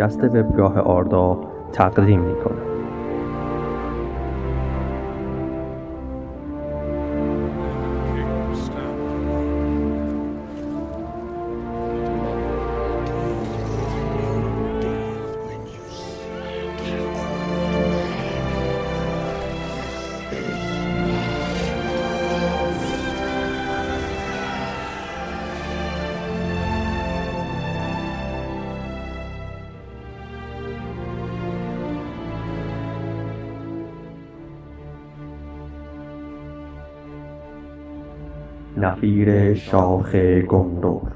پادکست وبگاه آردا تقدیم می‌کنه. نفیر شاخ گندور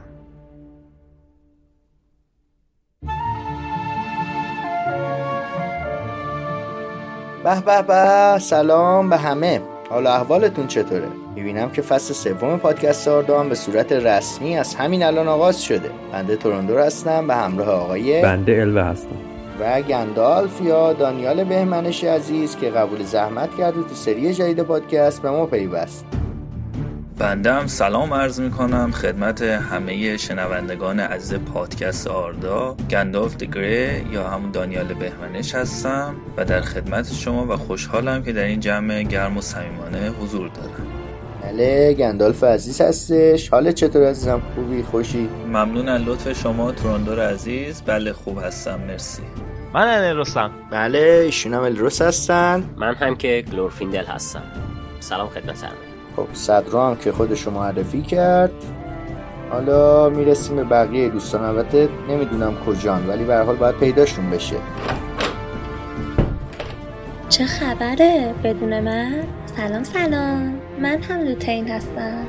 به به به سلام به همه. حالا احوالتون چطوره؟ می‌بینم که فصل سوم پادکست آردام به صورت رسمی از همین الان آغاز شده. بنده تورندور هستم به همراه آقای بنده الوه هستم. و گندالف یا دانیال بهمنش عزیز که قبول زحمت کرد و تو سری جدید پادکست به ما پیوست. بنده هم سلام عرض می کنم خدمت همه شنوندگان عزیز پادکست آردا. گندالف دگره یا همون دانیال بهمنش هستم و در خدمت شما و خوشحالم که در این جمع گرم و صمیمانه حضور دارم. بله گندالف عزیز هستش. حال چطور عزیزم؟ خوبی؟ خوشی؟ ممنون از لطف شما تورندور عزیز. بله خوب هستم مرسی. من الروسم بله ایشون هم الروس هستن. من هم که گلورفیندل هستم. سلام خدمت همه. خب صدرو هم که خودشو معرفی کرد. حالا می‌رسیم به بقیه دوستان. البته نمی‌دونم کجان ولی به حال باید پیداشون بشه. چه خبره بدون من؟ سلام سلام. من هم لوتین هستم.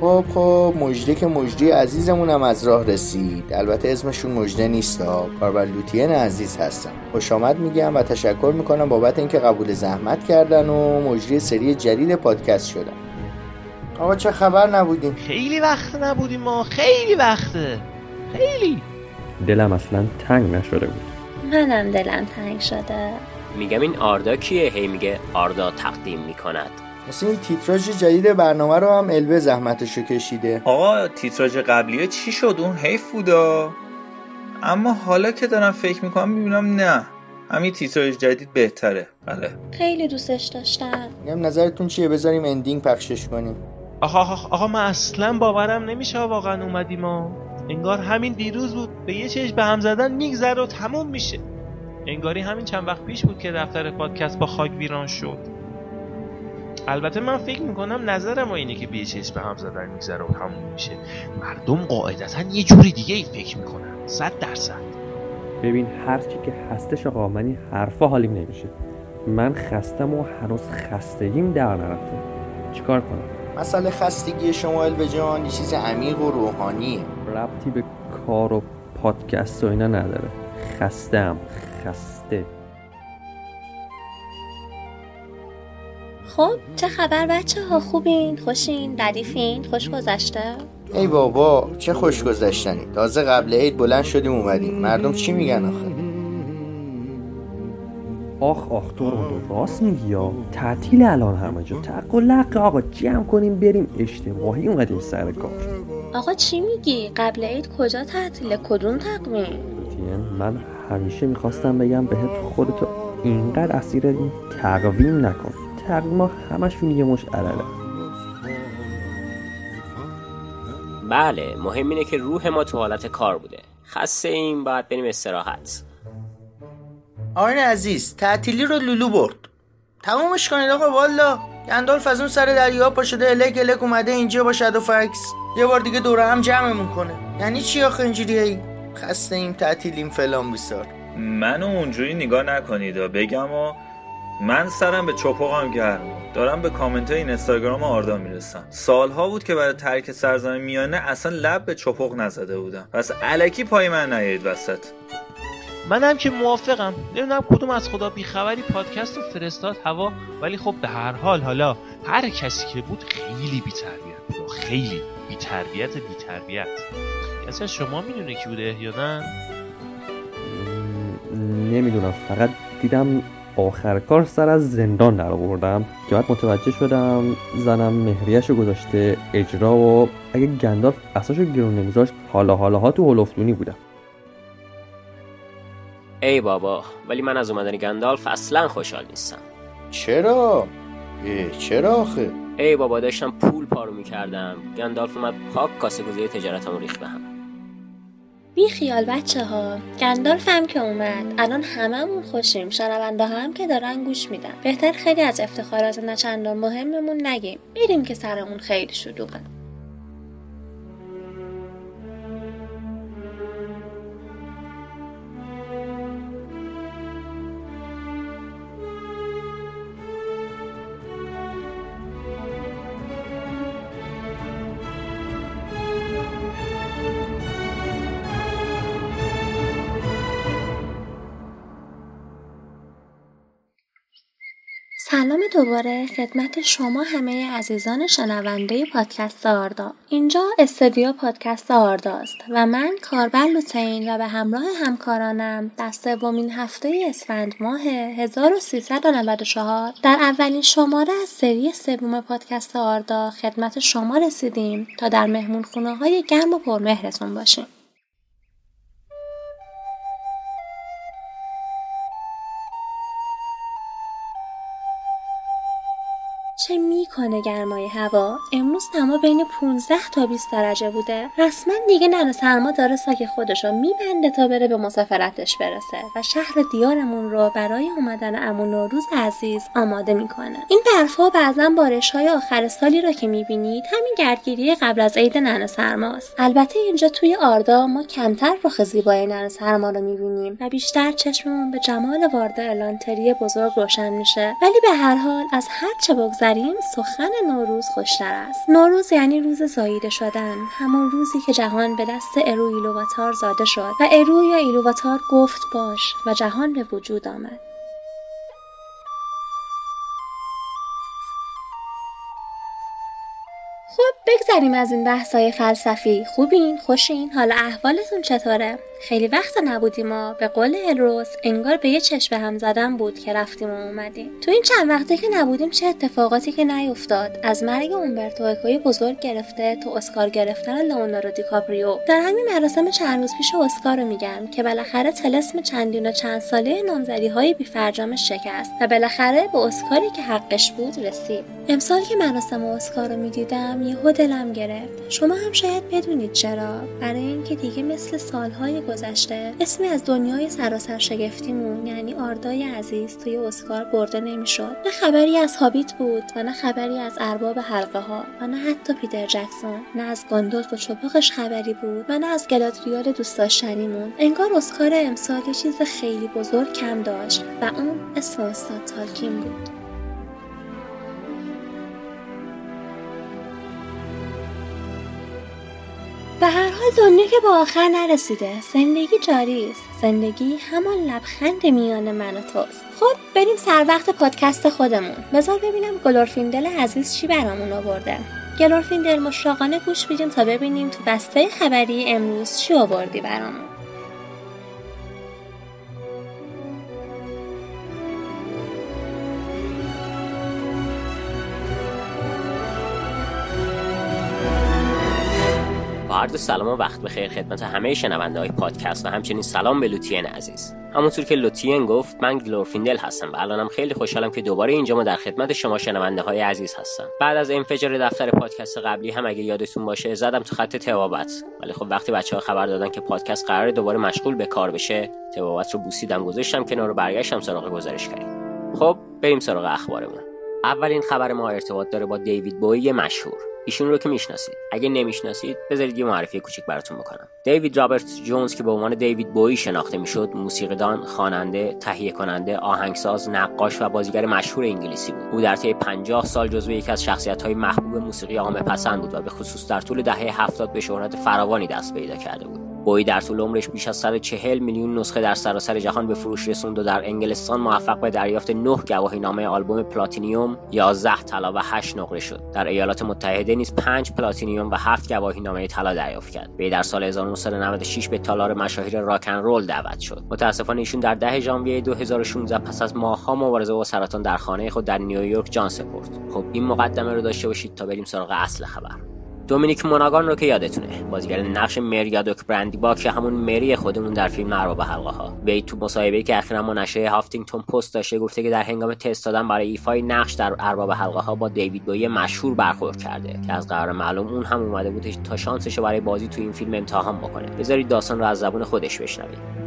خب خب مجده که مجده عزیزمون هم از راه رسید. البته اسمشون مجده نیست ها کاربر لوتین عزیز هستم. خوش آمد میگم و تشکر می‌کنم بابت اینکه قبول زحمت کردن و مجری سری جدید پادکست شدن. آقا چه خبر نبودیم خیلی وقت نبودیم ما. خیلی وقته خیلی. دلم اصلا تنگ نشده بود. منم دلم تنگ شده. میگم این آردا کیه؟ هی میگه آردا تقدیم می‌کند. مثل این تیتراژ جدید برنامه رو هم الوه زحمتشو کشیده. آقا تیتراژ قبلیه چی شد؟ اون حیف بودا. اما حالا که دارم فکر می‌کنم می‌بینم نه. همین تیتراژ جدید بهتره. بله. خیلی دوستش داشتم. میگم نظرتون چیه؟ بذاریم اندینگ پخشش کنیم. آقا آقا, آقا من اصلا باورم نمیشه واقعا اومدیم ما انگار همین دیروز بود. به یه چشم به هم زدن میگذره و تموم میشه. انگاری همین چند وقت پیش بود که دفتر پادکست با خاک ویران شد. البته من فکر می‌کنم نظرم اینه که چشم به هم زدن میگذره و تموم میشه. مردم قاعدتا یه جوری دیگه ای فکر می‌کنن. صد درصد. ببین هرچی که هستش آقا من این حرفا حالیم نمیشه. من خستم و هنوز خستگیم در نرفته چیکار کنم؟ مسئله خستگی شما الوه جان یه چیز عمیق و روحانیه ربطی به کار و پادکست و اینا نداره. خستم خسته. خب چه خبر بچه ها خوبین؟ خوشین؟ ردیفین خوش گذشته ای بابا چه خوش گذشتنی تازه قبل عید بلند شدیم اومدیم. مردم چی میگن آخه؟ آخ آخ تو رو راست میگی یا؟ تعطیل الان همه جا. تق و لق آقا جمع کنیم بریم. اشتباهی اومدیم سر کار. آقا چی میگی؟ قبل عید کجا تعطیل کدوم تقویم؟ من همیشه می‌خواستم بگم بهت خودتو اینقدر اسیر این تقویم نکن. تقویم ها همشون یه مش علله بله مهم اینه که روح ما تو حالت کار بوده. خسته این باید بریم استراحت. آین عزیز تعطیلی رو لولو برد. تمومش کنید آقا والا. گندالف از اون سر دریا پا شده الک الک اومده اینجا با شادو فکس. یه بار دیگه دوره هم جمعمون کنه. یعنی چی آخه اینجوری هی خسته ایم تعطیلیم فلان بیسار. منو اونجوری نگاه نکنید و بگم و من سرم به چپقم گرم. دارم به کامنت های این اینستاگرام آردا می‌رسم. سالها بود که برای ترک سرزمین میانه اصلا لب به چپق نزده بودم. پس علکی پای من نیایید وسط. منم که موافقم. نمی‌دونم کدوم از خدا بیخبری پادکست رو فرستاد هوا ولی خب به هر حال حالا هر کسی که بود خیلی بیتربیت بود خیلی بیتربیت بیتربیت. کسی از شما می‌دونه کی بوده یا نه؟ نمی‌دونم. فقط دیدم آخر کار سر از زندان در آوردم. که بعد متوجه شدم زنم مهریش رو گذاشته اجرا و اگه گندالف اصاشو گرون نمیذاشت حالا حالا ها تو هلفتونی بودم. ای بابا ولی من از اومدن گندالف اصلا خوشحال نیستم. چرا؟ چرا آخه؟ ای بابا داشتم پول پارو می‌کردم. گندالف اومد پاک کاسه گوزه تجارتمو ریخ به هم. بی خیال بچه ها گندالف هم که اومد. الان هممون خوشیم. شنونده هم که دارن گوش میدن. بهتر خیلی از افتخارات نچندان مهممون نگیم. بریم که سرمون خیلی شلوغه. دوباره خدمت شما همه عزیزان شنونده پادکست آردا. اینجا استودیو پادکست آرداست و من کاربر لوتین و به همراه همکارانم در سومین هفته اسفند ماه 1394 در اولین شماره از سری سوم پادکست آردا خدمت شما رسیدیم تا در مهمون خونه های گرم و پرمهرتون باشیم. می‌کنه گرمای هوا امروز دما بین 15 تا 20 درجه بوده. رسما دیگه ننه سرما داره ساک خودشو میبنده تا بره به مسافرتش برسه و شهر دیارمون رو برای اومدن امون نوروز عزیز آماده می‌کنه. این برفها بعضا بارش های آخر سالی را که می‌بینید همین گردگیری قبل از عید ننه سرماست. البته اینجا توی آردا ما کمتر رخ زیبای ننه سرما رو می‌بینیم و بیشتر چشممون به جمال وارد الانتری بزرگ روشن میشه. ولی به هر حال از هر چه بگذریم سخن نوروز خوشتر است. نوروز یعنی روز زاییده شدن همون روزی که جهان به دست ارو ایلوواتار زاده شد و ارو یا ایلوواتار گفت باش و جهان به وجود آمد. خب بگذریم از این بحثای فلسفی. خوبین؟ خوشین؟ حالا احوالتون چطوره؟ خیلی وقت نبودیم ما به قول الروز انگار به یه چشم هم زدن بود که رفتیم و اومدیم. تو این چند وقته که نبودیم چه اتفاقاتی که نیفتاد؟ از مرگ اومبرتو اکوی بزرگ گرفته تا اسکار گرفتن لئوناردو دیکاپریو. در همین مراسم چند روز پیش اسکار رو میگم که بالاخره طلسم چندین و چند ساله نامزدی های بیفرجامش شکست و بالاخره به اسکاری که حقش بود رسید. امسال که مراسم اسکار رو می‌دیدم یهو دلم گرفت. شما هم شاید بدونید چرا. برای اینکه دیگه مثل سالهای گذشته اسمی از دنیای سراسر شگفتیمون یعنی آردای عزیز توی اسکار برده نمی‌شد. نه خبری از هابیت بود و نه خبری از ارباب حلقه ها و نه حتی پیتر جکسون. نه از گاندولف و چپاقش خبری بود و نه از گلادریال دوست داشتنیمون. انگار اسکار امسال یه چیز خیلی بزرگ کم داشت و اون اسم استاد تالکین بود. دنیا که به آخر نرسیده. زندگی جاری است. زندگی همان لبخند میان من و توست. خب بریم سر وقت پادکست خودمون. بذار ببینم گلورفیندل عزیز چی برامون آورده. گلورفیندل مشتاقانه گوش میدیم تا ببینیم تو بسته خبری امروز چی آوردی برامون. عرض سلام و وقت بخیر خدمت همه شنونده های پادکست و همچنین سلام به لوتین عزیز. همونطور که لوتین گفت من گلورفیندل هستم و الانم خیلی خوشحالم که دوباره اینجا ما در خدمت شما شنونده های عزیز هستم. بعد از انفجار دفتر پادکست قبلی هم اگه یادتون باشه زدم تو خط طبابت ولی خب وقتی بچه ها خبر دادن که پادکست قرار دوباره مشغول به کار بشه طبابت رو بوسیدم گذاشتم کنار رو برگشتم سراغ گزارشگریم خب بریم سراغ اخبارمون. اولین خبر ما ارتباط داره با دیوید بویی مشهور. ایشون رو که می‌شناسید. اگه نمی‌شناسید بذارید یه معرفی کوچیک براتون بکنم. دیوید رابرت جونز که به عنوان دیوید بویی شناخته می‌شد موسیقیدان خواننده تهیه کننده آهنگساز نقاش و بازیگر مشهور انگلیسی بود. او در طی 50 سال جزو یکی از شخصیت های محبوب موسیقی عامه پسند بود و به خصوص در طول دهه 70 به شهرت فراوانی دست پیدا کرده بود. بوی در طول عمرش بیش از 140 میلیون نسخه در سراسر جهان به فروش رسوند و در انگلستان موفق به دریافت 9 گواهی نامه آلبوم پلاتینیوم 11 طلا و 8 نقره شد. در ایالات متحده نیز 5 پلاتینیوم و 7 گواهی نامه طلا دریافت کرد. وی در سال 1996 به تالار مشاهیر راک‌ان‌رول دعوت شد. متاسفانه ایشون در 10 ژانویه 2016 پس از ماهها مبارزه با سرطان در خانه خود در نیویورک جان سپرد. خب این مقدمه رو داشته باشید تا بریم سراغ اصل خبر. دومینیک موناگان رو که یادتونه. بازیگر نقش مریادوک برندی با که همون مری خودمون در فیلم ارباب حلقه ها وی تو مصاحبه‌ای که اخیرا نشریه هافتینگتون پست داشته گفته که در هنگام تست دادن برای ایفای نقش در ارباب حلقه ها با دیوید بوی مشهور برخورد کرده که از قرار معلوم اون هم اومده بود تا شانسش برای بازی تو این فیلم امتحان بکنه. بذارید داستان رو از زبون خودش بشنوید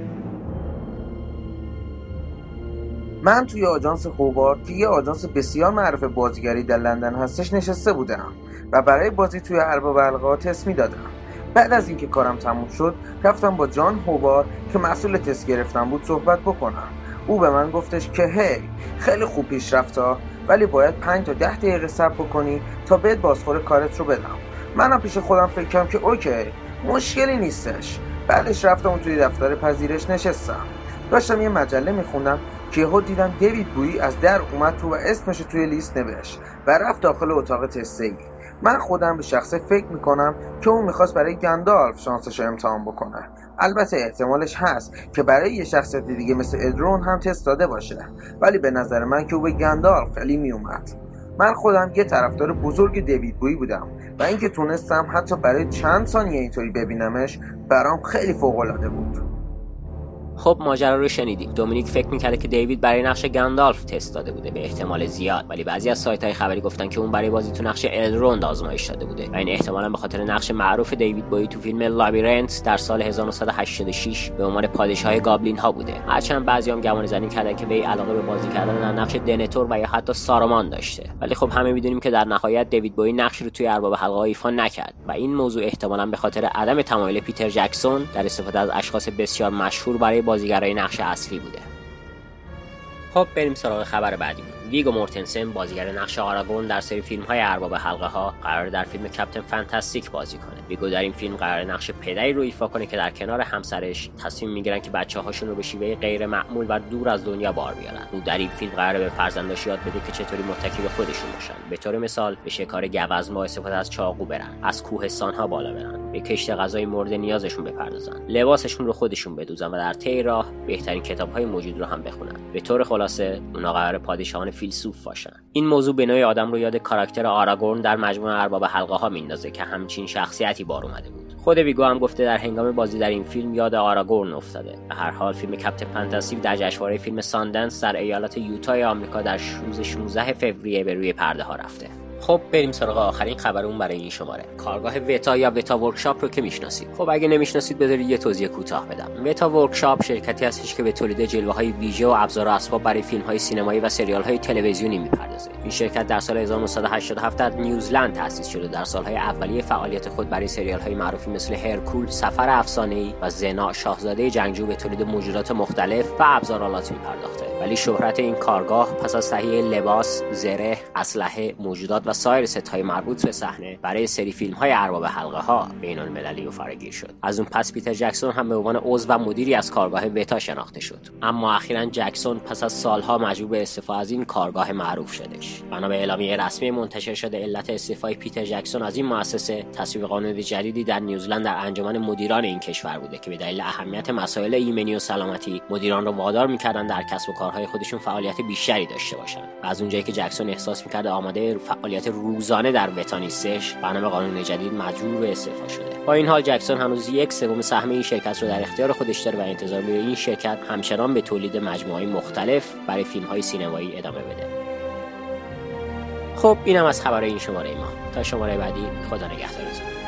من توی آژانس خوبار که یه آژانس بسیار معروف بازیگری در لندن هستش نشسته بودم و برای بازی توی ارباب حلقه تست می‌دادم بعد از اینکه کارم تموم شد رفتم با جان هوبار که مسئول تست گرفتم بود صحبت بکنم. او به من گفتش که هی خیلی خوب پیش رفتا ولی باید 5 تا ده دقیقه صبر بکنی تا بهت بازخور کارت رو بدم. منم پیش خودم فکر کردم که اوکی مشکلی نیستش. بعدش رفتم توی دفتر پذیرش نشستم. داشتم یه مجله میخوندم که یهو دیدم دیوید بویی از در اومد تو و اسمش توی لیست نوشت و رفت داخل اتاق تستگی من خودم به شخصه فکر می‌کنم که اون می‌خواست برای گندالف شانسش امتحان بکنه. البته احتمالش هست که برای یه شخصیت دیگه مثل ادرون هم تست داده باشه. ولی به نظر من که او به گندالف خیلی میومد من خودم یه طرفدار بزرگ دیوید بویی بودم و اینکه تونستم حتی برای چند ثانیه اینطوری ببینمش برام خیلی فوق بود. خب ماجرا رو شنیدیم. دومینیک فکر می‌کرده که دیوید برای نقش گندالف تست داده بوده به احتمال زیاد. ولی بعضی از سایت های خبری گفتن که اون برای بازی تو نقش الروند آزمایش داده بوده. و این احتمالا به خاطر نقش معروف دیوید بوی تو فیلم لابیرنت در سال 1986 به عنوان پادشاه گابلین ها بوده. هرچند بعضی هم گمان زنی کردن که وی علاقه به بازی کردن در نقش دنتور و یا حتی سارومان داشته. ولی خب همه می‌دونیم که در نهایت دیوید بوی نقش رو توی ارباب حلقه ایفا نکرد. و این موضوع احتمالا به خاطر عدم تمایل پیتر جکسون در استفاده از اشخاص بسیار مشهور برای بازیگرای نقش اصلی بوده. خب بریم سراغ خبر بعدی. ویگو مورتنسن بازیگر نقش آراگورن در سری فیلم های ارباب حلقه ها قرار در فیلم Captain Fantastic بازی کنه. ویگو در این فیلم قرار نقش پدری رو ایفا کنه که در کنار همسرش تصمیم می‌گیرن که بچه هاشون رو به شیوه غیر معمول و دور از دنیا بار بیارن. او در این فیلم قرار به فرزنداش یاد بده که چطوری متکی به خودشون باشن. به طور مثال به شکار گوزن استفاده از چاقو برن. از کوهستان ها بالا برن. به کشت غذای مورد نیازشون بپردازن. لباسشون رو خودشون بدوزن و در طی راه بهترین کتاب های موجود رو هم بخونن. به طور خلاصه اونا قرار پادشاهان فیلسوف باشن. این موضوع به نوعی آدم رو یاد کاراکتر آراگورن در مجموعه ارباب حلقه ها میندازه که همچین شخصیتی بار اومده بود. خود ویگو هم گفته در هنگام بازی در این فیلم یاد آراگورن افتاده. به هر حال فیلم Captain Fantastic در جشنواره فیلم ساندنس در ایالت یوتای آمریکا در روز 16 فوریه به روی پرده ها رفته. خب بریم سراغ آخرین خبرمون برای این شماره. کارگاه وتا یا Weta Workshop رو که می‌شناسید. خب اگه نمی‌شناسید بذارید یه توضیح کوتاه بدم. Weta Workshop شرکتی هستش که به تولید جلوه های ویژه و ابزار و اسباب برای فیلم های سینمایی و سریال های تلویزیونی می‌پردازه. این شرکت در سال 1987 در نیوزلند تأسیس شده. در سالهای اولیه فعالیت خود برای سریال های معروفی مثل هرکول سفر افسانه‌ای و زنا شاهزاده جنگجو به تولید موجودات مختلف و ابزارآلات میپرداخته. ولی شهرت این کارگاه پس از تهیه لباس، زره، اسلحه، موجودات و سایر ست‌های مربوط به صحنه برای سری فیلم های ارباب حلقه ها بین المللی و فراگیر شد. از اون پس پیتر جکسون هم به عنوان عضو و مدیری از کارگاه وتا شناخته شد. اما اخیرا جکسون پس از سالها مجبور به استفاده از این کارگاه معروف شدش. بنا به اعلامیه رسمی منتشر شده علت استعفای پیتر جکسون از این مؤسسه تصویب قانون جدیدی در نیوزلند در انجمن مدیران این کشور بوده که به دلیل اهمیت مسائل ایمنی و سلامتی مدیران را وادار می‌کردن در کسب و کارهای خودشون فعالیت بیشتری داشته باشن و از اونجایی که جکسون احساس می‌کرد آماده فعالیت روزانه در نیستش بنا قانون جدید مجبور به استعفا شده. با این حال جکسون هنوز یک سوم سهم این شرکت رو در اختیار خودش داره و انتظار میره این شرکت همچنان به تولید مجموعه مختلف برای فیلم های سینمایی ادامه بده. خب اینم از خبر این شماره ما. تا شماره بعدی خدا نگهدارتون.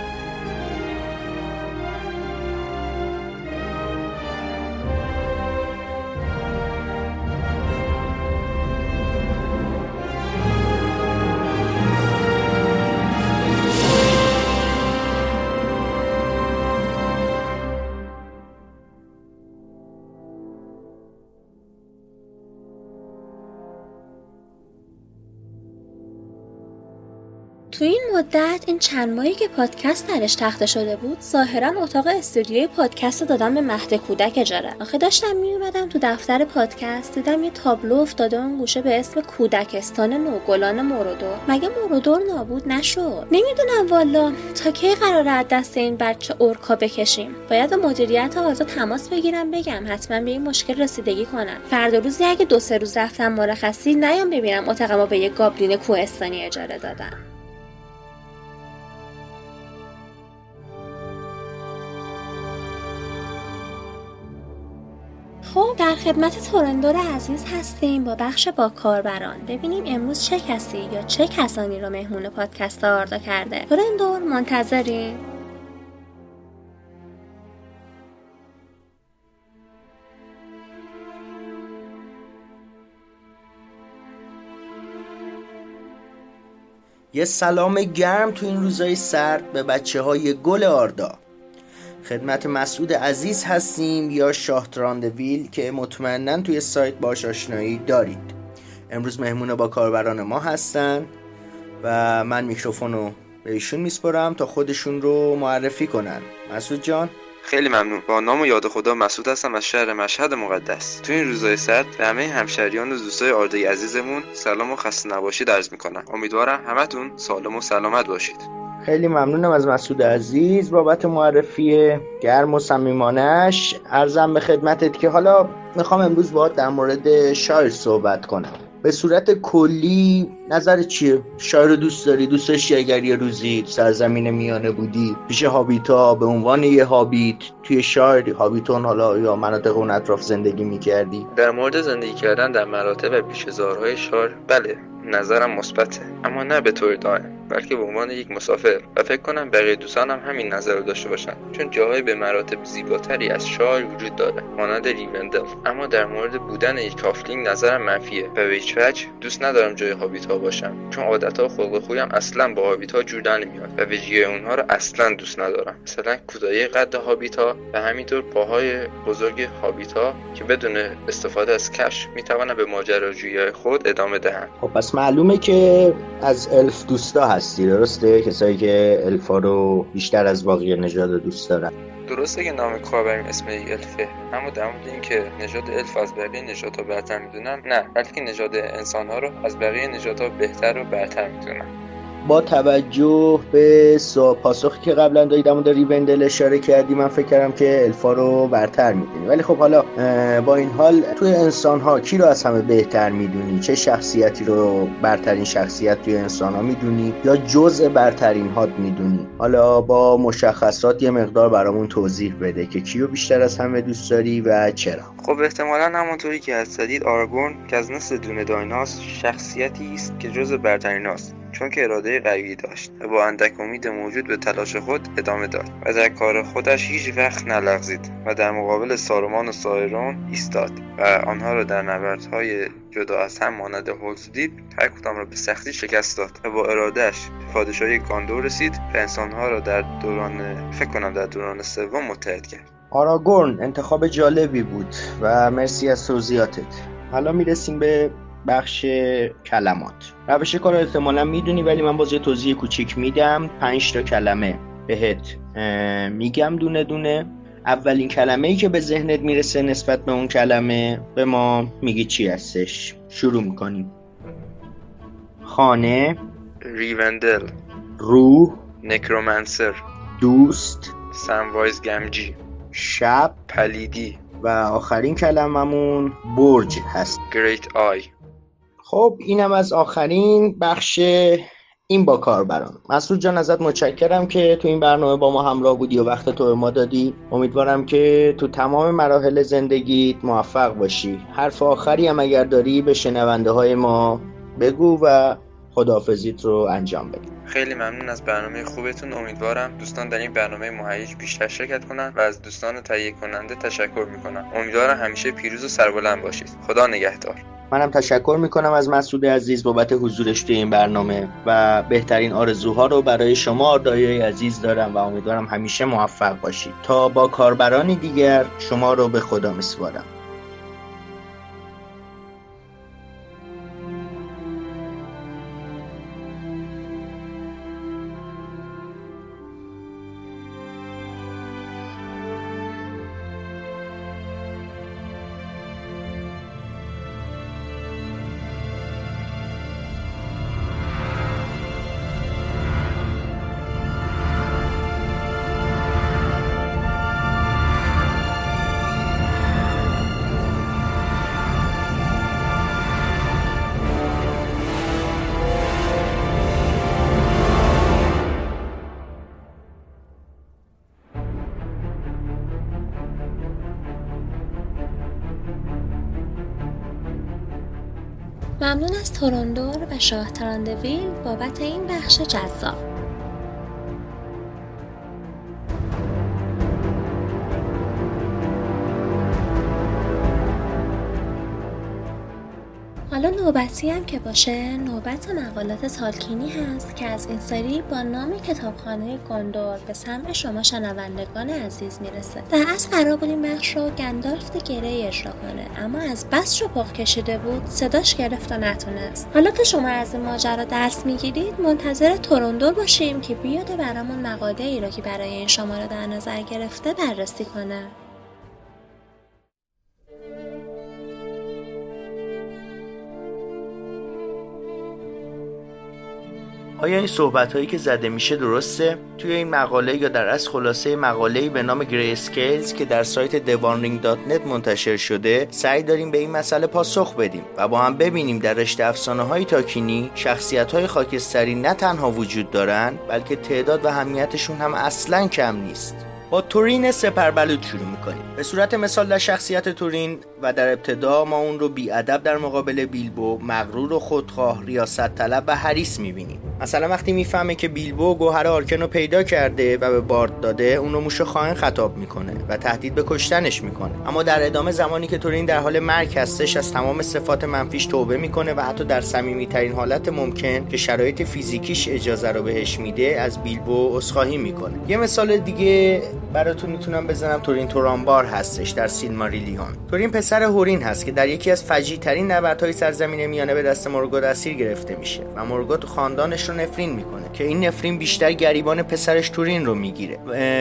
تو این مدت این چند ماهی که پادکست درش تخته شده بود ظاهرا اتاق استودیوی پادکست رو دادم به مهد کودک اجاره. آخه داشتم میومدم تو دفتر پادکست دیدم یه تابلو افتاده اون گوشه به اسم کودکستان نوگلان مورودور. مگه مورودور نابود نشد؟ نمی‌دونم والا. تا کی قرار از دست این بچه اورکا بکشیم؟ باید به مدیریت آزاد تماس بگیرم بگم حتما به این مشکل رسیدگی کنن. فردا روزی اگه دو سه روز رفتم مرخصی نیام ببینم اتاق ما به یه گابلین کوهستانی اجاره دادن. خب در خدمت تورندور عزیز هستیم با بخش با کاربران. ببینیم امروز چه کسی یا چه کسانی رو مهمون پادکست آردا کرده. تورندور منتظریم. یه سلام گرم تو این روزای سرد به بچه های گل آردا. خدمت مسعود عزیز هستیم یا شاه تراندویل که مطمئنا توی سایت باش آشنایی دارید. امروز مهمون با کاربران ما هستن و من میکروفون رو به ایشون میسپرم تا خودشون رو معرفی کنن. مسعود جان. خیلی ممنون. با نام و یاد خدا مسعود هستم از شهر مشهد مقدس. تو این روزای سرد به همه همشهریان و دوستای آرده عزیزمون سلام و خسته نباشید عرض می‌کنم. امیدوارم همتون سالم و سلامت باشید. خیلی ممنونم از مسعود عزیز بابت معرفی گرم و صمیمانش عرضم به خدمتت که حالا می‌خوام امروز باید در مورد شایر صحبت کنم به صورت کلی نظر چیه؟ شایر رو دوست داری؟ دوست داشتی اگر یه روزی سرزمین میانه بودی پیش هابیتا به عنوان یه هابیت توی شایر هابیتون حالا یا مناطق اون اطراف زندگی می‌کردی؟ در مورد زندگی کردن در مراتع بیشه‌زارهای شایر بله نظرم مثبته. اما نه به طور دائم بلکه به عنوان یک مسافر. و فکر کنم بقیه دوستانم هم همین نظر رو داشته باشن. چون جاهای به مراتب زیباتری از شایر وجود داره. مانند ریوندل اما در مورد بودن یک halfling نظرم منفیه. و به هیچ وجه دوست ندارم جای هابیتا باشم. چون عادت ها خلق خویم اصلا با هابیتا جور در نمیاد. و ویژگی اونها رو اصلا دوست ندارم. مثلا کوتاهی قد هابیتا و همینطور پاهای بزرگ هابیتا که بدون استفاده از کفش می‌توانم به ماجراجویی خود ادامه دهم خب پس معلومه که از الف دوستا هستی درسته؟ کسایی که الفا رو بیشتر از باقی نژاد دوست دارن. درسته که نام کاربریم اسم یک الفه. اما در مورد اینکه نژاد الف از بقیه نژادها برتر می‌دونم نه بلکه نژاد انسانها رو از بقیه نژادها بهتر و برتر می‌دونم با توجه به پاسخی که قبلا دادم و ریوندل اشاره کردی من فکر کردم که الفا رو برتر می‌دونی. ولی خب حالا با این حال توی انسان ها کی رو از همه بهتر می‌دونی؟ چه شخصیتی رو برترین شخصیت توی انسان ها می‌دونی یا جزء برترین هات می‌دونی؟ حالا با مشخصات یه مقدار برامون توضیح بده که کیو بیشتر از همه دوست داری و چرا. خب احتمالا همونطوری که از زدید آرگون که از نسل دونه دایناس شخصیتی است که جز برترین است چون که اراده قوی داشت و با اندک امید موجود به تلاش خود ادامه داد و در کار خودش هیچ وقت نلغزید و در مقابل سارومان و سایرون ایستاد و آنها را در نبردهای جدا از هم مانند هولزدیپ هر کدام را به سختی شکست داد و با ارادهش به پادشاهی گاندور رسید و انسانها را در دوران فکر کنم در دوران سوم متحد کرد. آراگورن انتخاب جالبی بود و مرسی از توضیحاتت. حالا می‌رسیم به بخش کلمات. روش کار احتمالا می‌دونی ولی من باز یه توضیح کوچیک میدم. پنج تا کلمه بهت میگم دونه دونه. اولین کلمه ای که به ذهنت می‌رسه نسبت به اون کلمه به ما میگی چی هستش؟ شروع می‌کنیم. خانه ریوندل روح Necromancer دوست سموایز گمجی شب پلیدی. و آخرین کلممون برج هست. Great Eye. خب اینم از آخرین بخش این با کاربران. مسعود جان ازت متشکرم که تو این برنامه با ما همراه بودی و وقت تو به ما دادی. امیدوارم که تو تمام مراحل زندگیت موفق باشی. حرف آخری هم اگر داری به شنونده های ما بگو و خداحافظیت رو انجام بدی خیلی ممنون از برنامه خوبتون امیدوارم دوستان در این برنامه مهیج بیشتر شرکت کنن و از دوستان تهیه کننده تشکر می‌کنم. امیدوارم همیشه پیروز و سربلند باشید. خدا نگهدار. منم تشکر می‌کنم از مسعود عزیز بابت حضورش توی این برنامه و بهترین آرزوها رو برای شما آردایی عزیز دارم و امیدوارم همیشه موفق باشید. تا با کاربرانی دیگر شما رو به خدا میسپارم. ممنون از توروندور و شاه تراندویل بابت این بخش جذاب. نوبتی هم که باشه نوبت مقالات تالکینی هست که از این سری با نام کتابخانه گندور به سمع شما شنوندگان عزیز می‌رسه. در اصل قرار بود این بخش رو گندالف گره اجرا کنه اما از بس رو کشیده بود صداش گرفت و نتونست. حالا که شما از این ماجرا درس می‌گیرید منتظر توروندور باشیم که بیاد برامون مقاله ای رو که برای این شماره در نظر گرفته بررسی کنه. آیا این صحبت هایی که زده میشه درسته؟ توی این مقاله یا در از خلاصه مقاله به نام Grey Scales که در سایت theonering.net منتشر شده سعی داریم به این مسئله پاسخ بدیم و با هم ببینیم در رشته افسانه های تالکینی شخصیت های خاکستری نه تنها وجود دارن بلکه تعداد و اهمیتشون هم اصلا کم نیست با تورین سپربلوط شروع می‌کنیم. به صورت مثال در شخصیت تورین و در ابتدا ما اون رو بی‌ادب در مقابل بیلبو مغرور و خودخواه ریاست طلب و حریص می‌بینیم. مثلا وقتی می‌فهمه که بیلبو گوهر آرکن رو پیدا کرده و به بارد داده اون رو موش خائن خطاب می‌کنه و تهدید به کشتنش می‌کنه. اما در ادامه زمانی که تورین در حال مرگ هستش از تمام صفات منفیش توبه می‌کنه و حتی در صمیمیترین حالت ممکن که شرایط فیزیکیش اجازه رو بهش میده از بیلبو عذرخواهی می‌کنه. یه مثال دیگه براتون می‌تونم بزنم تورین تورانبار هستش در سیلماریلیون تورین پسر هورین هست که در یکی از فجیع ترین نبردهای سرزمین میانه به دست مورگوت اسیر گرفته میشه و مورگوت خاندانش رو نفرین می‌کنه که این نفرین بیشتر گریبان پسرش تورین رو می‌گیره.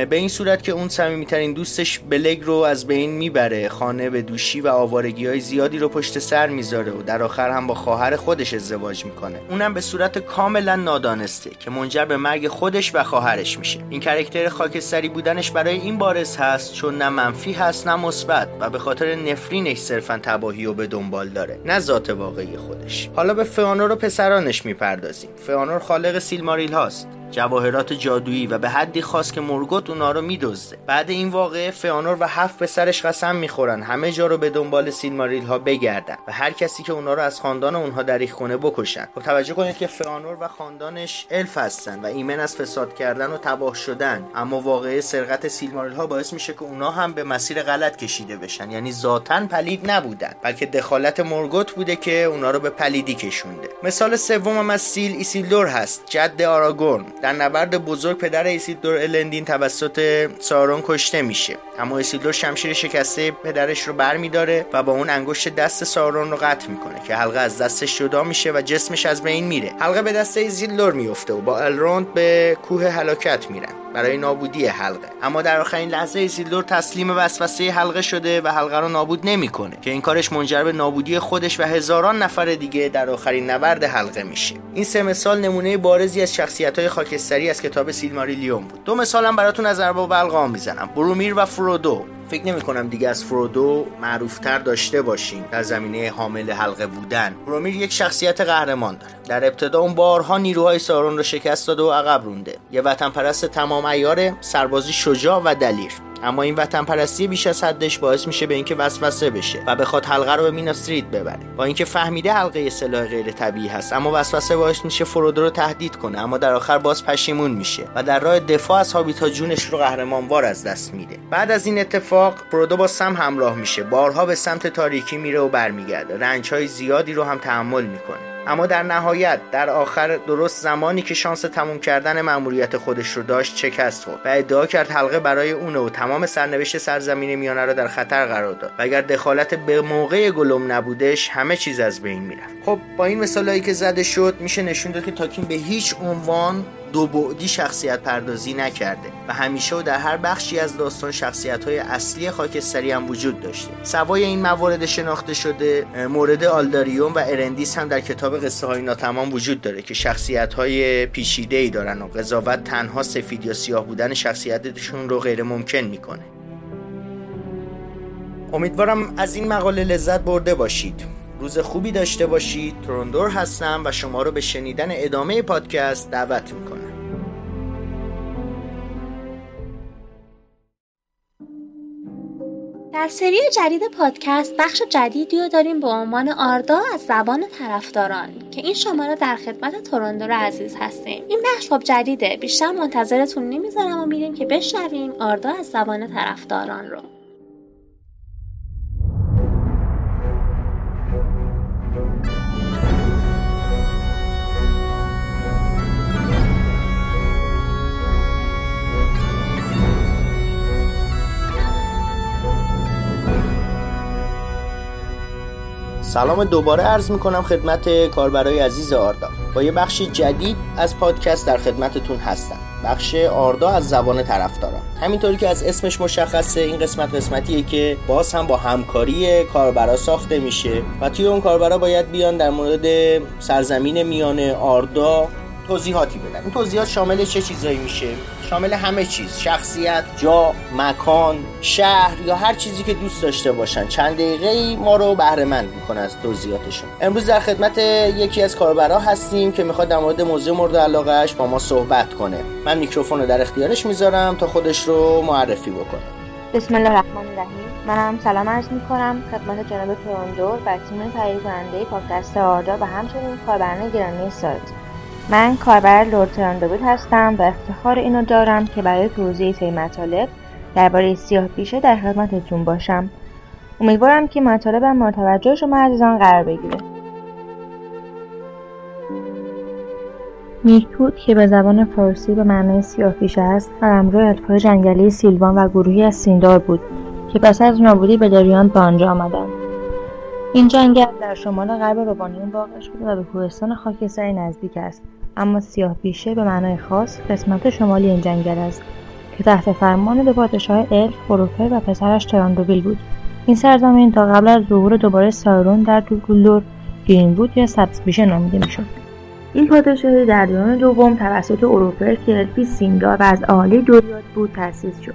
به این صورت که اون صمیمیترین دوستش بلگ رو از بین می‌بره خانه به دوشی و آوارگی های زیادی رو پشت سر می‌ذاره و در آخر هم با خواهر خودش ازدواج می‌کنه. اونم به صورت کاملا نادانسته که منجر به مرگ خودش و خواهرش میشه. این کرکتر خاکستری بودنش برای این بارز هست چون نه منفی هست نه مثبت و به خاطر نفرینش صرفا تباهی و به دنبال داره نه ذات واقعی خودش. حالا به فئانور و پسرانش می‌پردازیم. فئانور خالق سیلماریل هاست. جواهرات جادویی و به حدی خاص که مورگوت اونا رو میدزده. بعد این واقعه فئانور و هفت پسرش قسم می‌خورن. همه جا رو به دنبال سیلماریل ها بگردن و هر کسی که اونا رو از خاندان اونها دریغ کنه بکشن. خب توجه کنید که فئانور و خاندانش الف هستن و ایمن از فساد کردن و تباه شدن. اما واقعه سرقت سیلماریل ها باعث میشه که اونا هم به مسیر غلط کشیده بشن. یعنی ذاتا پلید نبودن. بلکه دخالت مورگوت بوده که اونا رو به پلیدی کشونده. مثال سومم از سیل ایسیلدور هست. جد آراگورن. در نبرد بزرگ پدر ایسیلدور الندیل توسط سارون کشته میشه. اما ایسیلدور شمشیر شکسته پدرش رو برمیداره و با اون انگشت دست سارون رو قطع می‌کنه که حلقه از دستش جدا میشه و جسمش از بین میره. حلقه به دست ایزیلدور میفته و با الروند به کوه هلاکت میرن. برای نابودی حلقه. اما در آخرین لحظه ایزیلدور تسلیم وسوسه حلقه شده و حلقه رو نابود نمی‌کنه که این کارش منجر به نابودی خودش و هزاران نفر دیگه در آخرین نبرد حلقه میشه. این سه مثال نمونه بارزی از شخصیت های خاکستری از کتاب سیلماریلیون بود. دو مثالم براتون از ارباب حلقه‌ها می‌زنم. بورومیر و فرودو فکر نمی کنم دیگه از فرودو معروفتر داشته باشیم در زمینه حامل حلقه بودن. برومیر یک شخصیت قهرمان داره. در ابتدا اون بارها نیروهای سارون رو شکست داده و عقب رونده. یه وطن پرست تمام ایاره سربازی شجاع و دلیر. اما این وطن پرستی بیش از حدش باعث میشه به اینکه وسوسه بشه و بخواد حلقه رو به میناستریت ببره. با اینکه فهمیده حلقه سلاح غیر طبیعی هست اما وسوسه باعث میشه فرودو رو تهدید کنه. اما در آخر باز پشیمون میشه و در راه دفاع از هابیتا جونش رو قهرمانوار از دست میده. بعد از این اتفاق فرودو با سم همراه میشه. بارها به سمت تاریکی میره و برمیگرده. رنج های زیادی رو هم تحمل می‌کنه. اما در نهایت در آخر درست زمانی که شانس تموم کردن مأموریت خودش رو داشت شکست خورد و ادعا کرد حلقه برای اونه و تمام سرنوشت سرزمین میانه را در خطر قرار داد. و اگر دخالت به موقع گلوم نبودش همه چیز از بین می‌رفت. خب با این مثالهایی که زده شد میشه نشون داد که تالکین به هیچ عنوان دو بعدی شخصیت پردازی نکرده و همیشه و در هر بخشی از داستان شخصیت های اصلی خاکستری هم وجود داشته. سوای این موارد شناخته شده مورد آلداریون و ارندیس هم در کتاب قصه های ناتمام وجود داره که شخصیت های پیچیده ای دارن و قضاوت تنها سفید یا سیاه بودن شخصیتشون رو غیر ممکن می‌کنه. امیدوارم از این مقاله لذت برده باشید. روز خوبی داشته باشید. تروندور هستم و شما رو به شنیدن ادامه پادکست دعوت می‌کنم. در سری جدید پادکست بخش جدیدی رو داریم به عنوان آردا از زبان طرفداران که این شماره در خدمت تورندو رو عزیز هستیم. این بخش خب جدیده بیشتر منتظرتون نمی‌ذارم و میریم که بشنویم آردا از زبان طرفداران رو. سلام دوباره عرض می‌کنم خدمت کاربرای عزیز آردا. با یه بخشی جدید از پادکست در خدمتتون هستم. بخش آردا از زبان طرفداران. همینطوری که از اسمش مشخصه این قسمت قسمتیه که باز هم با همکاری کاربرا ساخته میشه و توی اون کاربرا باید بیان در مورد سرزمین میانه آردا توضیحاتی بدن این توضیحات شامل چه چیزایی میشه؟ شامل همه چیز. شخصیت جا مکان شهر یا هر چیزی که دوست داشته باشن. چند دقیقه ای ما رو بهره مند می‌کنه از توضیحاتشون. امروز در خدمت یکی از کاربرا هستیم که می‌خواد در مورد موضوع مورد علاقهش با ما صحبت کنه. من میکروفون رو در اختیارش می‌ذارم تا خودش رو معرفی بکنه. بسم الله الرحمن الرحیم. منم سلام عرض می‌کنم. خدمت جناب تورندور و تیم تهیه کننده پادکست آردا و همچنین کاربران گرامی سایت. من کاربر لورد تراندوبیل هستم و افتخار اینو دارم که برای توضیح طی مطالب درباره سیاه پیشه در خدمتتون باشم. امیدوارم که مطالبم مورد توجه شما عزیزان قرار بگیره. میکوت که به زبان فارسی به معنای سیاه پیشه است قلمرو الفای جنگلی سیلوان و گروهی از سیندار بود که پس از نابودی به داریان به آنجا آمدند. این جنگل در شمال غرب روبانیون واقع شده و به کوهستان خاکستری نزدیک است. اما سیاه پیشه به معنای خاص قسمت شمالی این جنگل است که تحت فرمان دو پادشاه الف فروفر و پسرش تراندوبیل بود. این سرزمین تا قبل از ظهور دوباره سایرون در گرین گرینوود یا سبزپیشه نامیده می‌شد. این پادشاهی در دوران دوم توسط اوروفر که الفی سیمدار و از عالی دوریات بود تأسیس شد.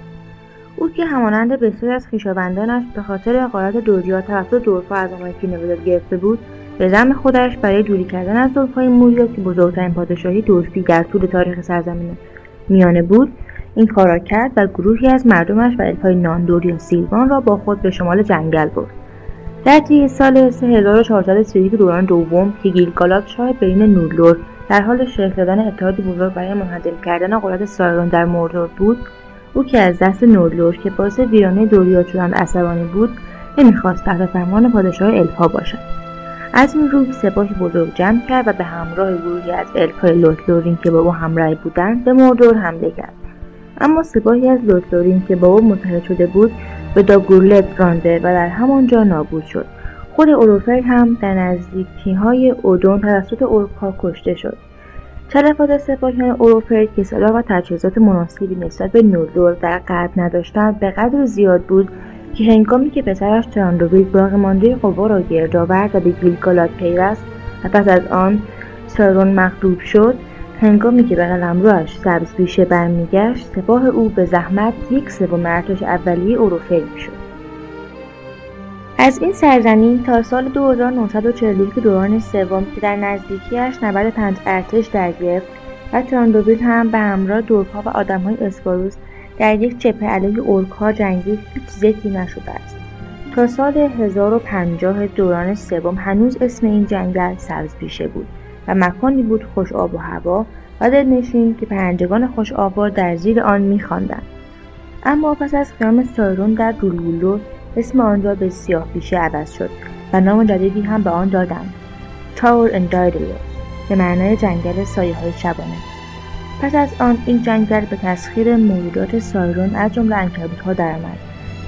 او که همانند بسیاری از خویشاوندانش به خاطر اقارت دوریات توسط دورفا از آمریکی نوزاد گرفته بود به زم خودش برای دوری کردن از دورفای موریا که بزرگترین پادشاهی دورفی در طول تاریخ سرزمین میانه بود این کار را کرد و گروهی از مردمش و الفای ناندور یا سیلوان را با خود به شمال جنگل برد. در طی سال 3431 دوران دوم که گیلگالاد شاه بین نورلور در حال شکل دادن اتحادی بزرگ برای منهدم کردن قدرت سایرون در موردور بود او که از دست نورلور که باعث ویرانه دوریات شدن عصبانی بود نمی‌خواست تحت فرمان پادشاه الفا باشد. از این روی سپاهی بزرگ جمع کرد و به همراه گروهی از الفای لوتلورین که با او همراه بودند به موردور حمله کرد. اما سپاهی از لوتلورین که با او متحد شده بود به داگورلت رانده و در همانجا نابود شد. خود اوروفر هم در نزدیکی های اودون توسط اورکا کشته شد. تلفات سپاهیان اوروفر که سلاح و تجهیزات مناسبی نسبت به نوردور در قلب نداشتند به قدر زیاد بود که هنگامی که پسرش تراندویل باقی مانده قوا را گرد آورد و به گیلگالاد پیوست و پس از آن سارون مغلوب شد هنگامی که به قلمرواش سبز پیشه برمیگشت سپاه او به زحمت یک سوم ارتش اولیه اوروفر می‌شد از این سرزمین تا سال 2941 دوران سوم که در نزدیکیش نبرد پنج ارتش در گرفت و تراندوبیل هم به همراه دورها و آدمهای اسپاروس در یک جبهه علیه اورکها جنگید هیچ ذکری نشده است. تا سال 1050 دوران سوم هنوز اسم این جنگل سبزپیشه بود و مکانی بود خوش آب و هوا و دلنشین که پرندگان خوش آبا در زیر آن میخواندند. اما پس از قیام سایرون در دولگولو اسم آنجا به سیاه پیشه عوض شد و نام جدیدی هم به آن دادند. تاور اندایدلو به معنای جنگل سایه های شبانه. پس از آن این جنگل به تسخیر موجودات سائورون از جمله عنکبوتها درآمد.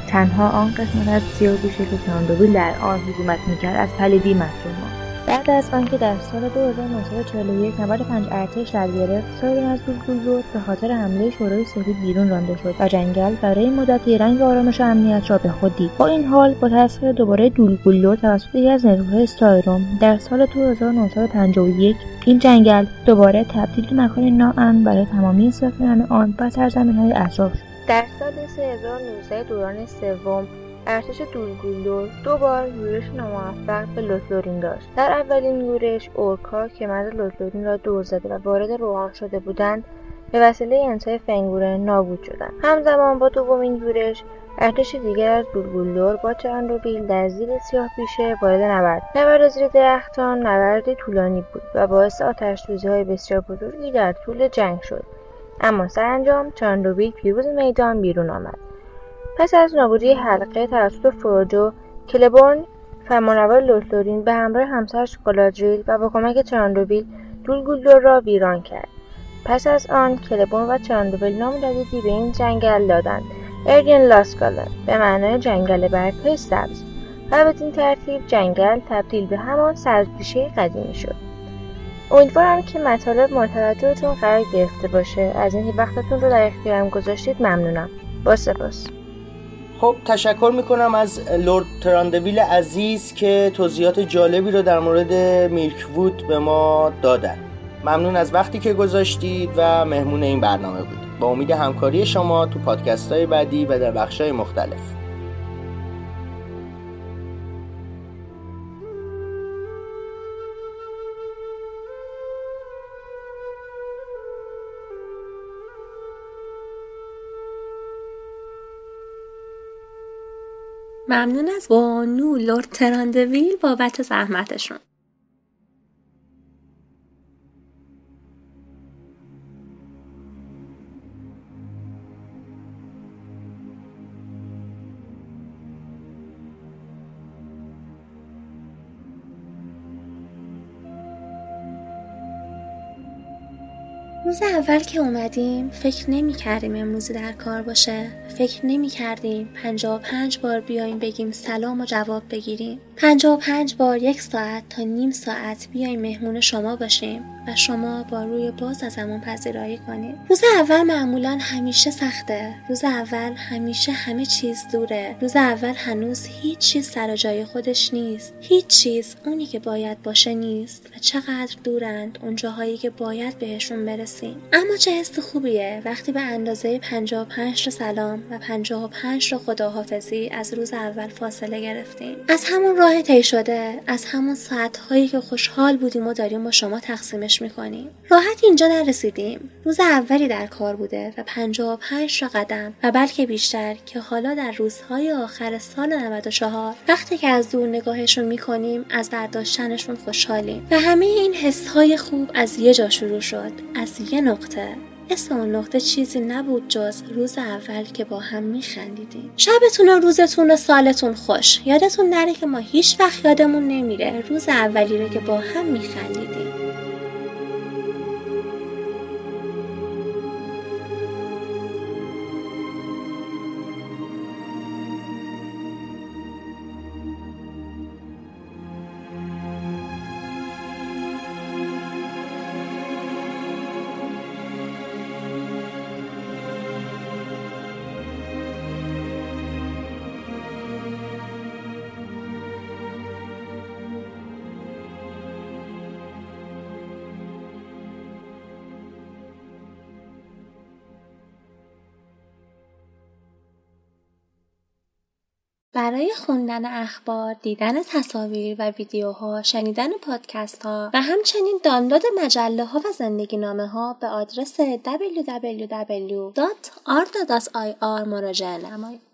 تنها آن قسمت از سیاه بیشه که تراندویل در آن حکومت می‌کرد از پلیدی مصون ماند. بعد از آنکه در سال 2941 نبرد پنج ارتش در گرفت سائورون از دول گولدور به خاطر حمله شورای سفید بیرون رانده شد و جنگل برای مدتی رنگ آرامش و امنیت را به خود دید. با این حال با تسخیر دوباره دول گولدور توسط یکی از نیروهای سائورون در سال 2951 این جنگل دوباره تبدیل به مکان ناامن برای تمامی ساکنان آن و سرزمینهای اطراف شد. در سال 3019 دوران سوم ارتش دولگولور دو بار یورش ناموفق به لوتلورین داشت. در اولین یورش اورکا که مرد لوتلورین را دور زده و وارد روحان شده بودند به وسیله انتهای فنگوره نابود شدند. همزمان با دومین یورش ارتش دیگر از بولبولدور با چرندوبیل در زیر سیاه پیشه وارد نبرد. نبرد زیر درختان نبردی طولانی بود و باعث آتش های بسیار بزرگی در طول جنگ شد. اما سرانجام چرندوبیل پیروز میدان بیرون آمد. پس از نابودی حلقه توسط فروجو کلبورن فرمانروا لوتلورین به همراه همسرش گالادریل و با کمک چراندوبیل دولگولدور را ویران کرد. پس از آن کلبورن و چراندوبیل نام جدیدی به این جنگل دادند. ارگن لاسکالن به معنای جنگل برگهای سبز. و بدین ترتیب جنگل تبدیل به همان سبزپیشه قدیمی شد. امیدوارم که مطالب مرتوجهتون قرار گرفته باشه. از اینکه وقتتون رو در اختیارم گذاشتید ممنونم. با سپاس. خب تشکر می‌کنم از لورد تراندویل عزیز که توضیحات جالبی رو در مورد میلک وود به ما دادن. ممنون از وقتی که گذاشتید و مهمون این برنامه بود. با امید همکاری شما تو پادکست های بعدی و در بخش های مختلف. ممنون از بانو لورد تراندویل بابت زحمتشون. روز اول که اومدیم فکر نمی کردیم امروزی در کار باشه. فکر نمی کردیم پنجا پنج بار بیایم بگیم سلام و جواب بگیریم. پنجا پنج بار یک ساعت تا نیم ساعت بیایم مهمون شما باشیم. و شما با روی باز ازمون پذیرایی کنید. روز اول معمولا همیشه سخته. روز اول همیشه همه چیز دوره. روز اول هنوز هیچ چیز سر جای خودش نیست. هیچ چیز اونی که باید باشه نیست. و چقدر دورند اون جاهایی که باید بهشون برسیم. اما چه حس خوبیه وقتی به اندازه 55 تا سلام و 55 تا خداحافظی از روز اول فاصله گرفتیم. از همون راه طی شده از همون ساعتهایی که خوشحال بودیم و داریم با شما تقسیمش می‌کنیم راحت اینجا نرسیدیم. روز اولی در کار بوده و 55 تا قدم و بلکه بیشتر که حالا در روزهای آخر سال 94 وقتی که از دور نگاهشون می‌کنیم از برداشتنشون خوشحالیم. و همه این حسهای خوب از یه جا شروع شد. از یه نقطه. اسم اون نقطه چیزی نبود جز روز اول که با هم میخندیدیم. شبتون و روزتون و سالتون خوش. یادتون نره که ما هیچ وقت یادمون نمیره روز اولی رو که با هم میخندیدیم. برای خوندن اخبار، دیدن تصاویر و ویدیوها، شنیدن پادکست ها و همچنین دانلود مجله ها و زندگی نامه ها به آدرس www.art.ir مراجعه نمایید.